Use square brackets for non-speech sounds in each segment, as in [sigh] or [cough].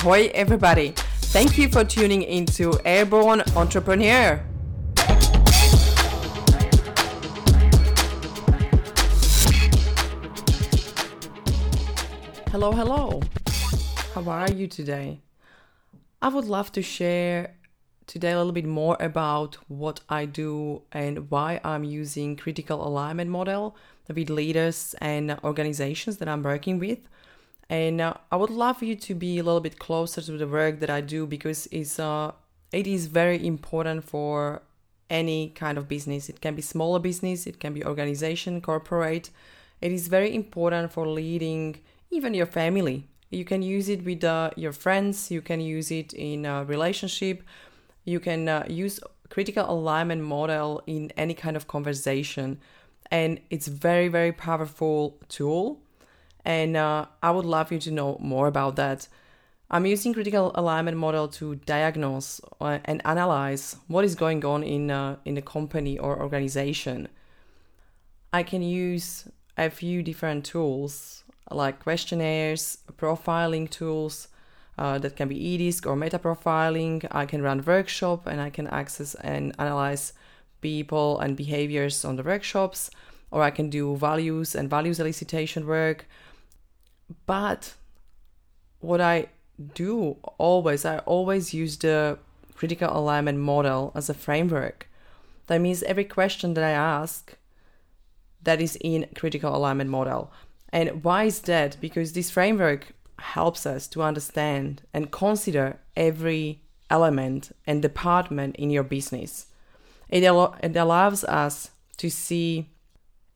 Ahoy, everybody! Thank you for tuning into Airborne Entrepreneur. Hello, hello. How are you today? I would love to share today a little bit more about what I do and why I'm using critical alignment model with leaders and organizations that I'm working with. And uh, I would love you to be a little bit closer to the work that I do because it's uh, it is very important for any kind of business. It can be smaller business, it can be organization, corporate. It is very important for leading even your family. You can use it with uh, your friends. You can use it in a relationship. You can uh, use critical alignment model in any kind of conversation, and it's very very powerful tool and uh, I would love you to know more about that. I'm using critical alignment model to diagnose uh, and analyze what is going on in uh, in a company or organization. I can use a few different tools like questionnaires, profiling tools uh, that can be eDisc or meta profiling. I can run workshop and I can access and analyze people and behaviors on the workshops, or I can do values and values elicitation work but what I do always, I always use the critical alignment model as a framework. That means every question that I ask that is in critical alignment model. And why is that? Because this framework helps us to understand and consider every element and department in your business. It, al- it allows us to see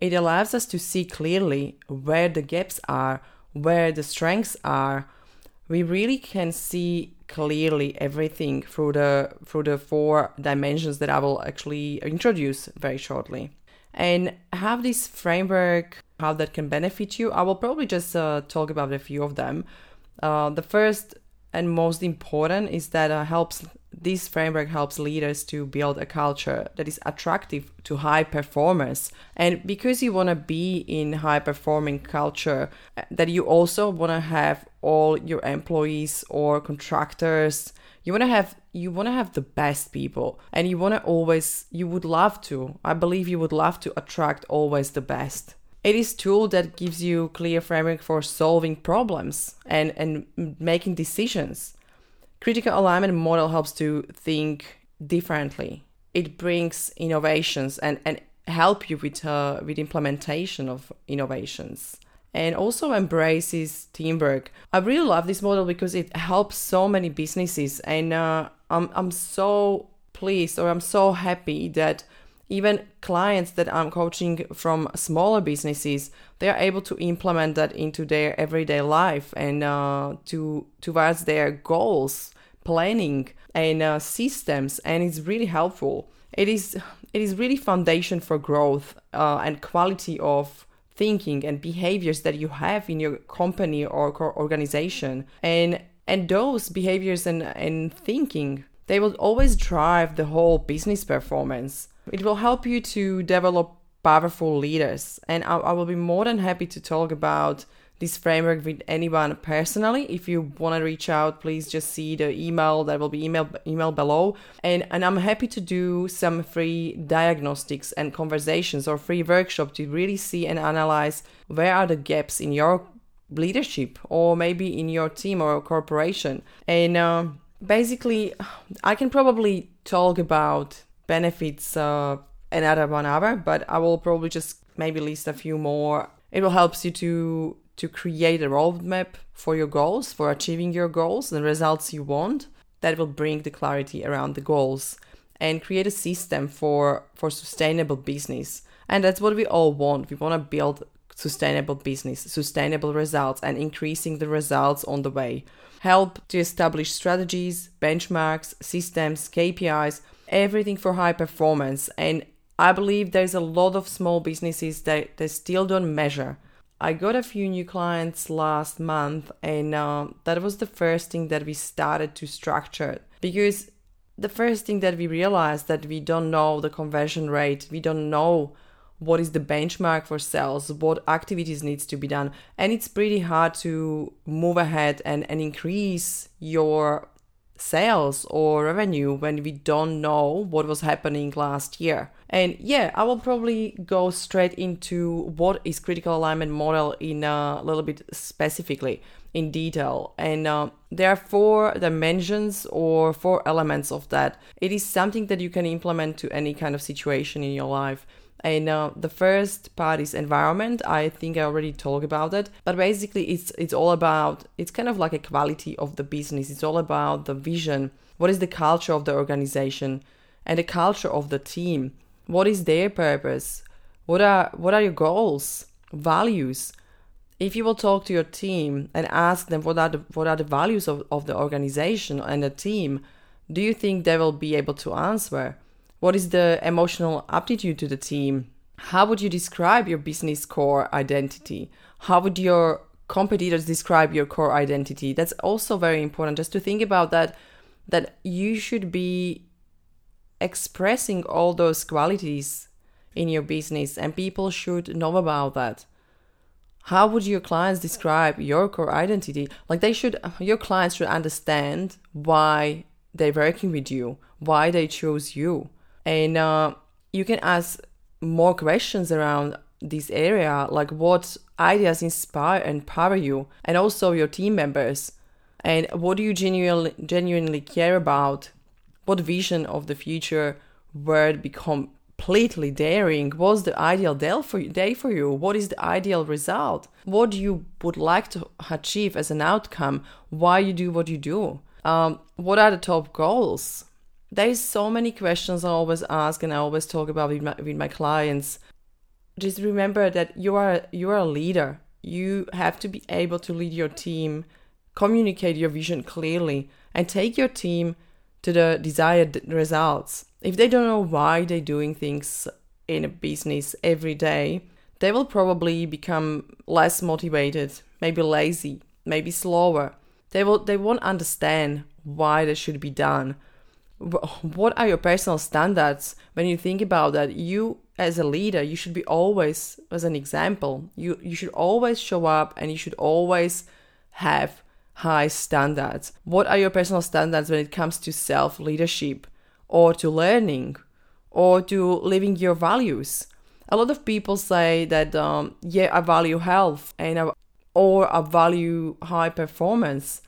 it allows us to see clearly where the gaps are where the strengths are, we really can see clearly everything through the through the four dimensions that I will actually introduce very shortly. And have this framework, how that can benefit you. I will probably just uh, talk about a few of them. Uh, the first and most important is that uh, helps this framework helps leaders to build a culture that is attractive to high performers. And because you want to be in high performing culture that you also want to have all your employees or contractors you want to have you want to have the best people. And you want to always you would love to i believe you would love to attract always the best. It is tool that gives you clear framework for solving problems and and making decisions critical alignment model helps to think differently it brings innovations and and help you with uh, with implementation of innovations and also embraces teamwork. I really love this model because it helps so many businesses, and uh, I'm I'm so pleased or I'm so happy that even clients that I'm coaching from smaller businesses, they are able to implement that into their everyday life and uh, to towards their goals, planning and uh, systems, and it's really helpful. It is it is really foundation for growth uh, and quality of thinking and behaviors that you have in your company or organization, and and those behaviors and and thinking they will always drive the whole business performance it will help you to develop powerful leaders. And I, I will be more than happy to talk about this framework with anyone personally. If you want to reach out, please just see the email that will be email email below. And and I'm happy to do some free diagnostics and conversations or free workshop to really see and analyze where are the gaps in your leadership or maybe in your team or corporation. And uh, basically, I can probably talk about benefits uh, another one hour, but I will probably just maybe list a few more. It will help you to to create a roadmap for your goals, for achieving your goals, the results you want. That will bring the clarity around the goals and create a system for for sustainable business. And that's what we all want. We want to build sustainable business, sustainable results, and increasing the results on the way. Help to establish strategies, benchmarks, systems, KPIs everything for high performance. And I believe there's a lot of small businesses that they still don't measure. I got a few new clients last month, and uh, that was the first thing that we started to structure because the first thing that we realized that we don't know the conversion rate, we don't know what is the benchmark for sales, what activities needs to be done. And it's pretty hard to move ahead and, and increase your sales or revenue when we don't know what was happening last year. And yeah, I will probably go straight into what is critical alignment model in a little bit specifically in detail. And uh, there are four dimensions or four elements of that. It is something that you can implement to any kind of situation in your life. And uh, the first part is environment. I think I already talked about it, but basically it's it's all about it's kind of like a quality of the business. It's all about the vision. What is the culture of the organization and the culture of the team? What is their purpose? What are what are your goals, values? If you will talk to your team and ask them what are the what are the values of, of the organization and the team, do you think they will be able to answer? What is the emotional aptitude to the team? How would you describe your business core identity? How would your competitors describe your core identity? That's also very important just to think about that that you should be expressing all those qualities in your business and people should know about that. How would your clients describe your core identity? Like they should your clients should understand why they're working with you, why they chose you and uh, you can ask more questions around this area like what ideas inspire and empower you and also your team members. And what do you genuinely genuinely care about? What vision of the future would be completely daring? What's the ideal day for you, day for you? What is the ideal result? What you would like to achieve as an outcome? Why you do what you do? Um, what are the top goals there's so many questions I always ask and I always talk about with my, with my clients. Just remember that you are you are a leader. You have to be able to lead your team, communicate your vision clearly, and take your team to the desired results. If they don't know why they're doing things in a business every day, they will probably become less motivated, maybe lazy, maybe slower. They will they won't understand why they should be done what are your personal standards when you think about that? You as a leader you should be always as an example you you should always show up and you should always have high standards. What are your personal standards when it comes to self leadership or to learning or to living your values? A lot of people say that um, yeah i value health and I, or i value high performance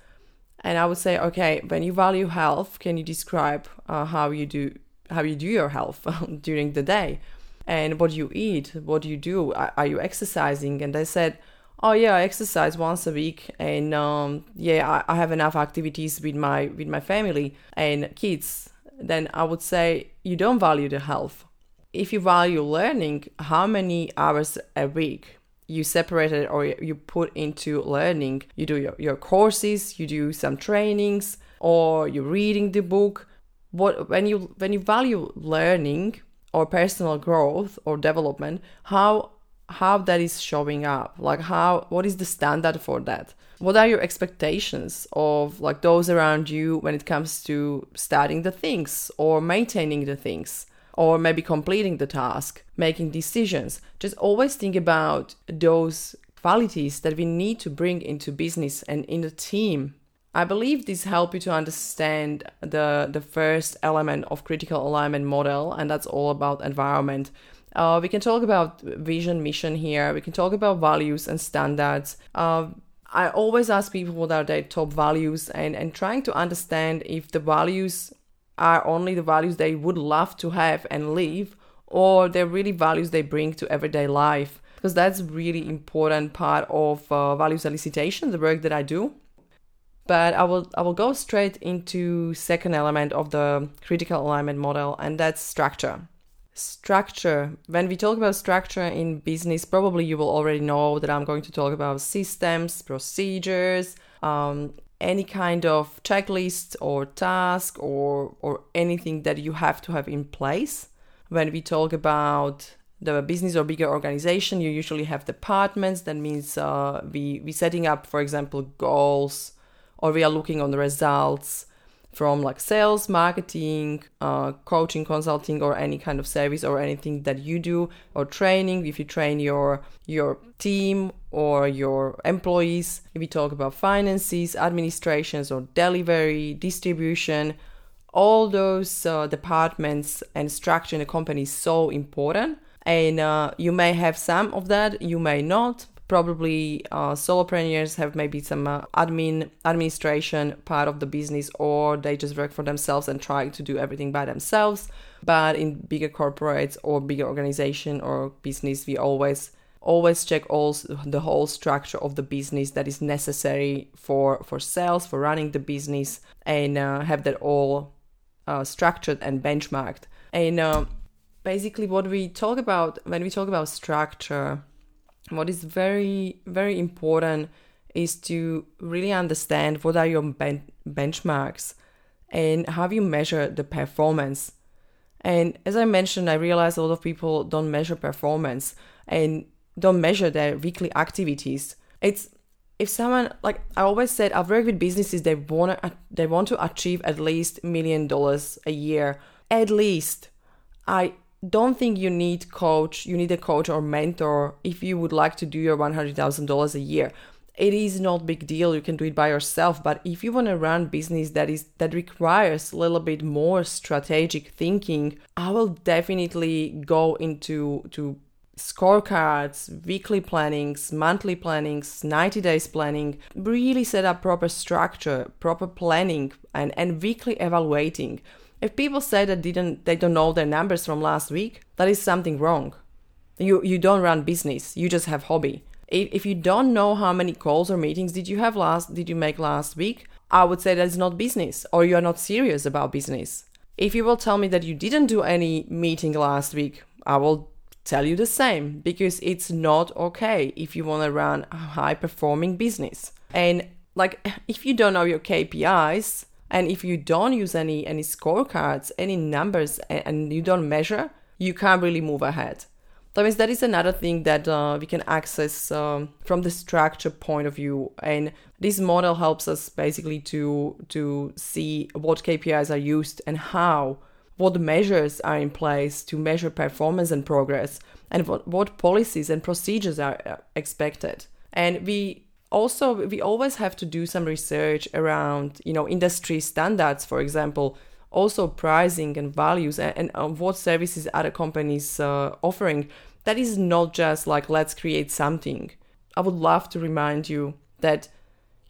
and I would say, okay, when you value health, can you describe uh, how you do how you do your health [laughs] during the day, and what you eat, what do you do? Are, are, you exercising? And they said, oh yeah, I exercise once a week, and um, yeah, I, I have enough activities with my with my family and kids. Then I would say you don't value the health. If you value learning, how many hours a week you separate it or you put into learning. You do your, your courses, you do some trainings, or you're reading the book. What when you when you value learning or personal growth or development, how how that is showing up like how what is the standard for that what are your expectations of like those around you when it comes to starting the things or maintaining the things or maybe completing the task, making decisions. Just always think about those qualities that we need to bring into business and in the team. I believe this help you to understand the the first element of critical alignment model, and that's all about environment. Uh, we can talk about vision, mission here. We can talk about values and standards. Uh, I always ask people what are their top values and, and trying to understand if the values are only the values they would love to have and live or they're really values they bring to everyday life. Because that's really important part of uh, value elicitation the work that i do. But i will i will go straight into second element of the critical alignment model and that's structure. Structure. When we talk about structure in business probably you will already know that i'm going to talk about systems procedures um, any kind of checklist or task or or anything that you have to have in place. When we talk about the business or bigger organization you usually have departments. That means uh, we we setting up for example goals or we are looking on the results from like sales, marketing, uh, coaching, consulting, or any kind of service or anything that you do, or training. If you train your your team or your employees, if you talk about finances, administrations, or delivery, distribution, all those uh, departments and structure in the company is so important. And uh, you may have some of that, you may not, probably uh, solopreneurs have maybe some uh, admin administration part of the business or they just work for themselves and try to do everything by themselves. But in bigger corporates or bigger organization or business we always always check all the whole structure of the business that is necessary for for sales for running the business and uh, have that all uh, structured and benchmarked. And uh, basically what we talk about when we talk about structure what is very very important is to really understand what are your ben- benchmarks and how you measure the performance. And as i mentioned i realize a lot of people don't measure performance and don't measure their weekly activities. It's if someone like i always said i've worked with businesses they want to they want to achieve at least million dollars a year. At least. I don't think you need coach you need a coach or mentor if you would like to do your $100000 a year. It is not big deal you can do it by yourself but if you want to run business that is that requires a little bit more strategic thinking i will definitely go into to scorecards weekly plannings monthly plannings 90 days planning. Really set up proper structure proper planning and and weekly evaluating if people say that didn't they don't know their numbers from last week, that is something wrong. You you don't run business, you just have hobby. If, if you don't know how many calls or meetings did you have last did you make last week, I would say that is not business or you are not serious about business. If you will tell me that you didn't do any meeting last week, I will tell you the same because it's not okay if you want to run a high performing business. And like [laughs] if you don't know your KPIs, and if you don't use any any scorecards, any numbers, and you don't measure, you can't really move ahead. That means that is another thing that uh, we can access um, from the structure point of view, and this model helps us basically to to see what KPIs are used and how, what measures are in place to measure performance and progress, and what, what policies and procedures are uh, expected. And we also we always have to do some research around you know industry standards for example also pricing and values and, and uh, what services other companies uh, offering. That is not just like let's create something. I would love to remind you that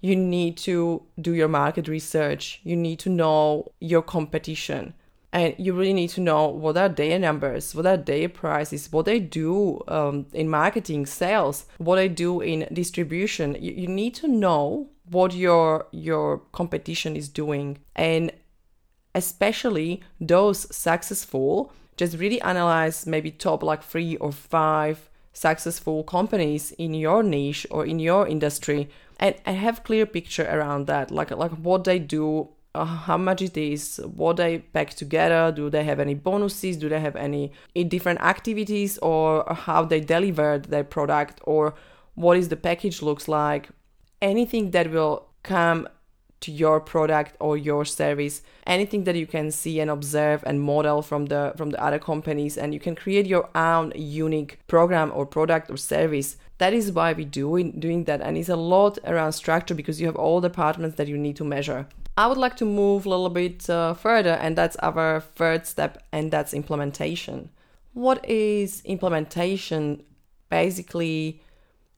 you need to do your market research. You need to know your competition and you really need to know what are their numbers what are their prices what they do um, in marketing sales what they do in distribution. You, you need to know what your your competition is doing. And especially those successful just really analyze maybe top like three or five successful companies in your niche or in your industry and, and have clear picture around that like like what they do uh, how much it is, what they pack together, do they have any bonuses, do they have any different activities, or how they delivered their product, or what is the package looks like, anything that will come to your product or your service anything that you can see and observe and model from the from the other companies and you can create your own unique program or product or service. That is why we do doing that and it's a lot around structure because you have all departments that you need to measure I would like to move a little bit uh, further, and that's our third step, and that's implementation. What is implementation? Basically,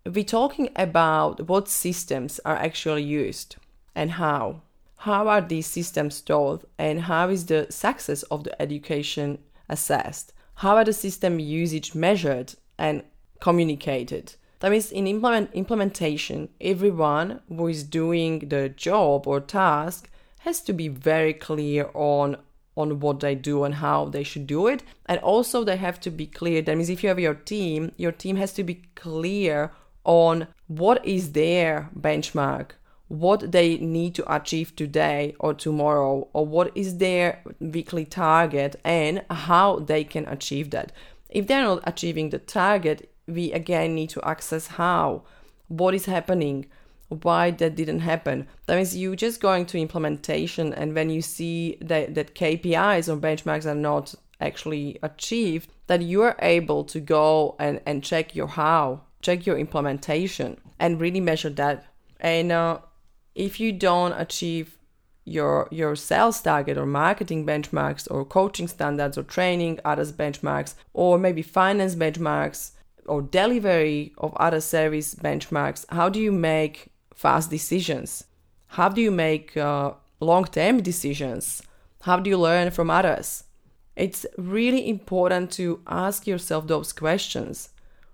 we're talking about what systems are actually used and how. How are these systems taught, and how is the success of the education assessed? How are the system usage measured and communicated? That means in implement, implementation, everyone who is doing the job or task has to be very clear on on what they do and how they should do it. And also they have to be clear. That means if you have your team, your team has to be clear on what is their benchmark, what they need to achieve today or tomorrow, or what is their weekly target and how they can achieve that. If they're not achieving the target, we again need to access how, what is happening, why that didn't happen. That means you just going to implementation and when you see that, that KPIs or benchmarks are not actually achieved, that you are able to go and, and check your how, check your implementation and really measure that. And uh, if you don't achieve your your sales target or marketing benchmarks or coaching standards or training others benchmarks or maybe finance benchmarks or delivery of other service benchmarks how do you make fast decisions? How do you make uh, long-term decisions? How do you learn from others? It's really important to ask yourself those questions.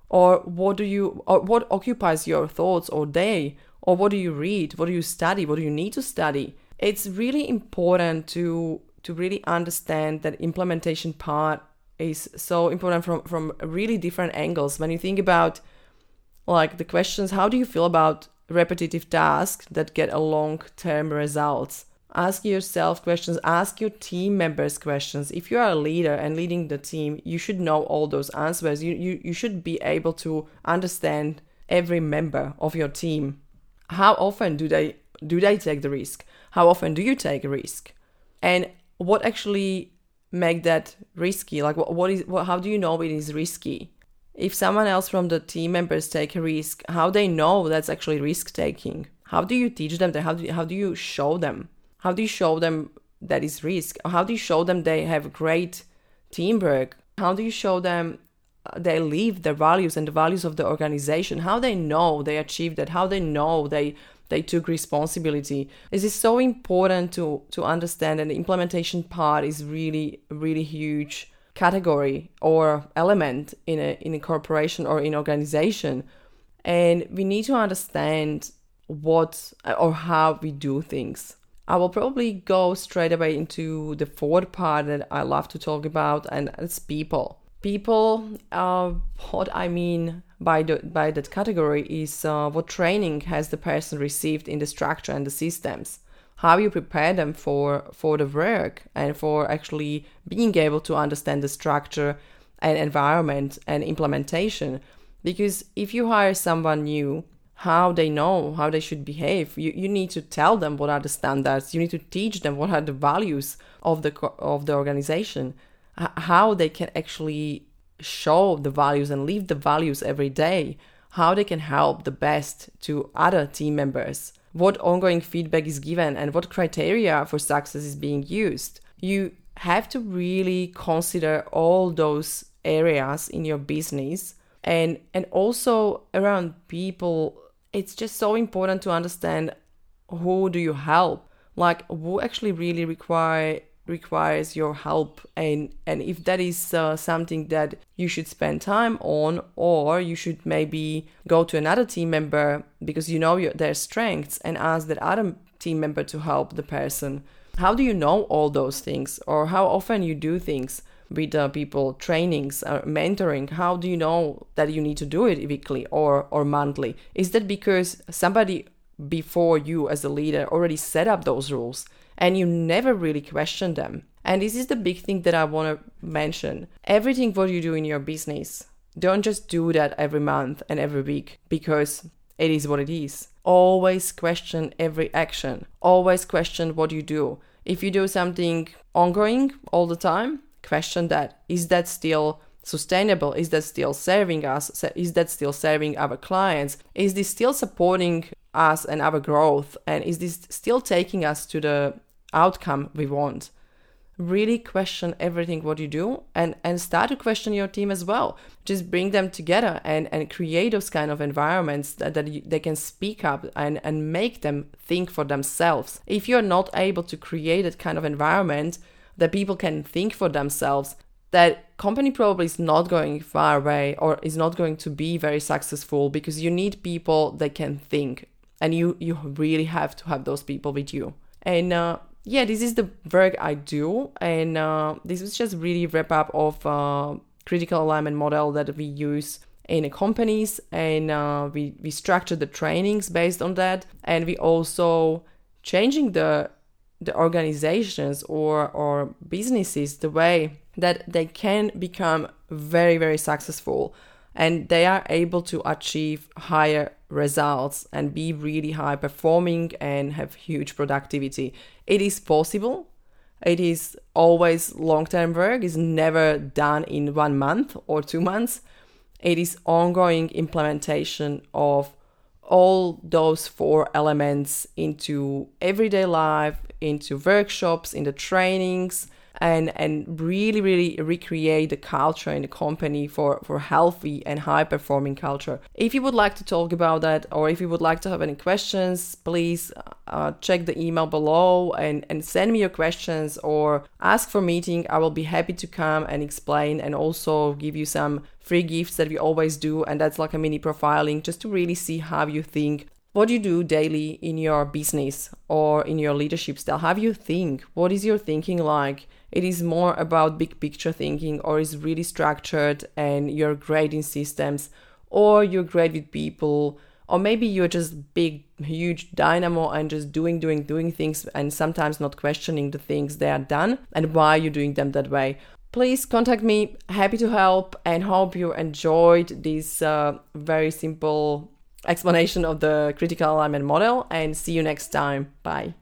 Or what do you or what occupies your thoughts or day? Or what do you read? What do you study? What do you need to study? It's really important to to really understand that implementation part is so important from from really different angles. When you think about like the questions how do you feel about repetitive tasks that get a long term results? Ask yourself questions ask your team members questions. If you are a leader and leading the team you should know all those answers. You you, you should be able to understand every member of your team. How often do they do they take the risk? How often do you take a risk? And what actually make that risky? Like what, what is what, how do you know it is risky? If someone else from the team members take a risk how they know that's actually risk taking? How do you teach them that? How do you, how do you show them? How do you show them that is risk? How do you show them they have great teamwork? How do you show them they live their values and the values of the organization how they know they achieved that how they know they they took responsibility. This is so important to to understand, and the implementation part is really really huge category or element in a in a corporation or in organization, and we need to understand what or how we do things. I will probably go straight away into the fourth part that I love to talk about, and it's people. People, uh, what I mean by the by that category is uh, what training has the person received in the structure and the systems how you prepare them for for the work and for actually being able to understand the structure and environment and implementation. Because if you hire someone new how they know how they should behave you, you need to tell them what are the standards you need to teach them what are the values of the of the organization how they can actually show the values and live the values every day, how they can help the best to other team members, what ongoing feedback is given, and what criteria for success is being used. You have to really consider all those areas in your business and and also around people. It's just so important to understand who do you help. Like who actually really require requires your help and and if that is uh, something that you should spend time on or you should maybe go to another team member because you know your, their strengths and ask that other team member to help the person. How do you know all those things? Or how often you do things with uh, people trainings uh, mentoring? How do you know that you need to do it weekly or or monthly? Is that because somebody before you as a leader already set up those rules and you never really question them. And this is the big thing that I want to mention. Everything what you do in your business, don't just do that every month and every week because it is what it is. Always question every action. Always question what you do. If you do something ongoing all the time, question that. Is that still sustainable? Is that still serving us? Is that still serving our clients? Is this still supporting us and our growth? And is this still taking us to the outcome we want? Really question everything what you do and, and start to question your team as well. Just bring them together and, and create those kind of environments that, that you, they can speak up and, and make them think for themselves. If you're not able to create that kind of environment that people can think for themselves, that company probably is not going far away or is not going to be very successful because you need people that can think and you you really have to have those people with you and uh, yeah this is the work i do and uh, this was just really wrap up of uh, critical alignment model that we use in companies and uh, we, we structure the trainings based on that and we also changing the the organizations or or businesses the way that they can become very very successful and they are able to achieve higher results and be really high performing and have huge productivity. It is possible. It is always long term work, it's never done in one month or two months. It is ongoing implementation of all those four elements into everyday life, into workshops, into trainings, and and really really recreate the culture in the company for for healthy and high performing culture. If you would like to talk about that or if you would like to have any questions please uh, check the email below and and send me your questions or ask for meeting. I will be happy to come and explain and also give you some free gifts that we always do and that's like a mini profiling just to really see how you think what you do daily in your business or in your leadership style. How you think. What is your thinking like it is more about big picture thinking or is really structured and you're great in systems or you're great with people or maybe you're just big huge dynamo and just doing doing doing things and sometimes not questioning the things they are done and why you're doing them that way. Please contact me. Happy to help and hope you enjoyed this uh, very simple explanation of the critical alignment model and see you next time. Bye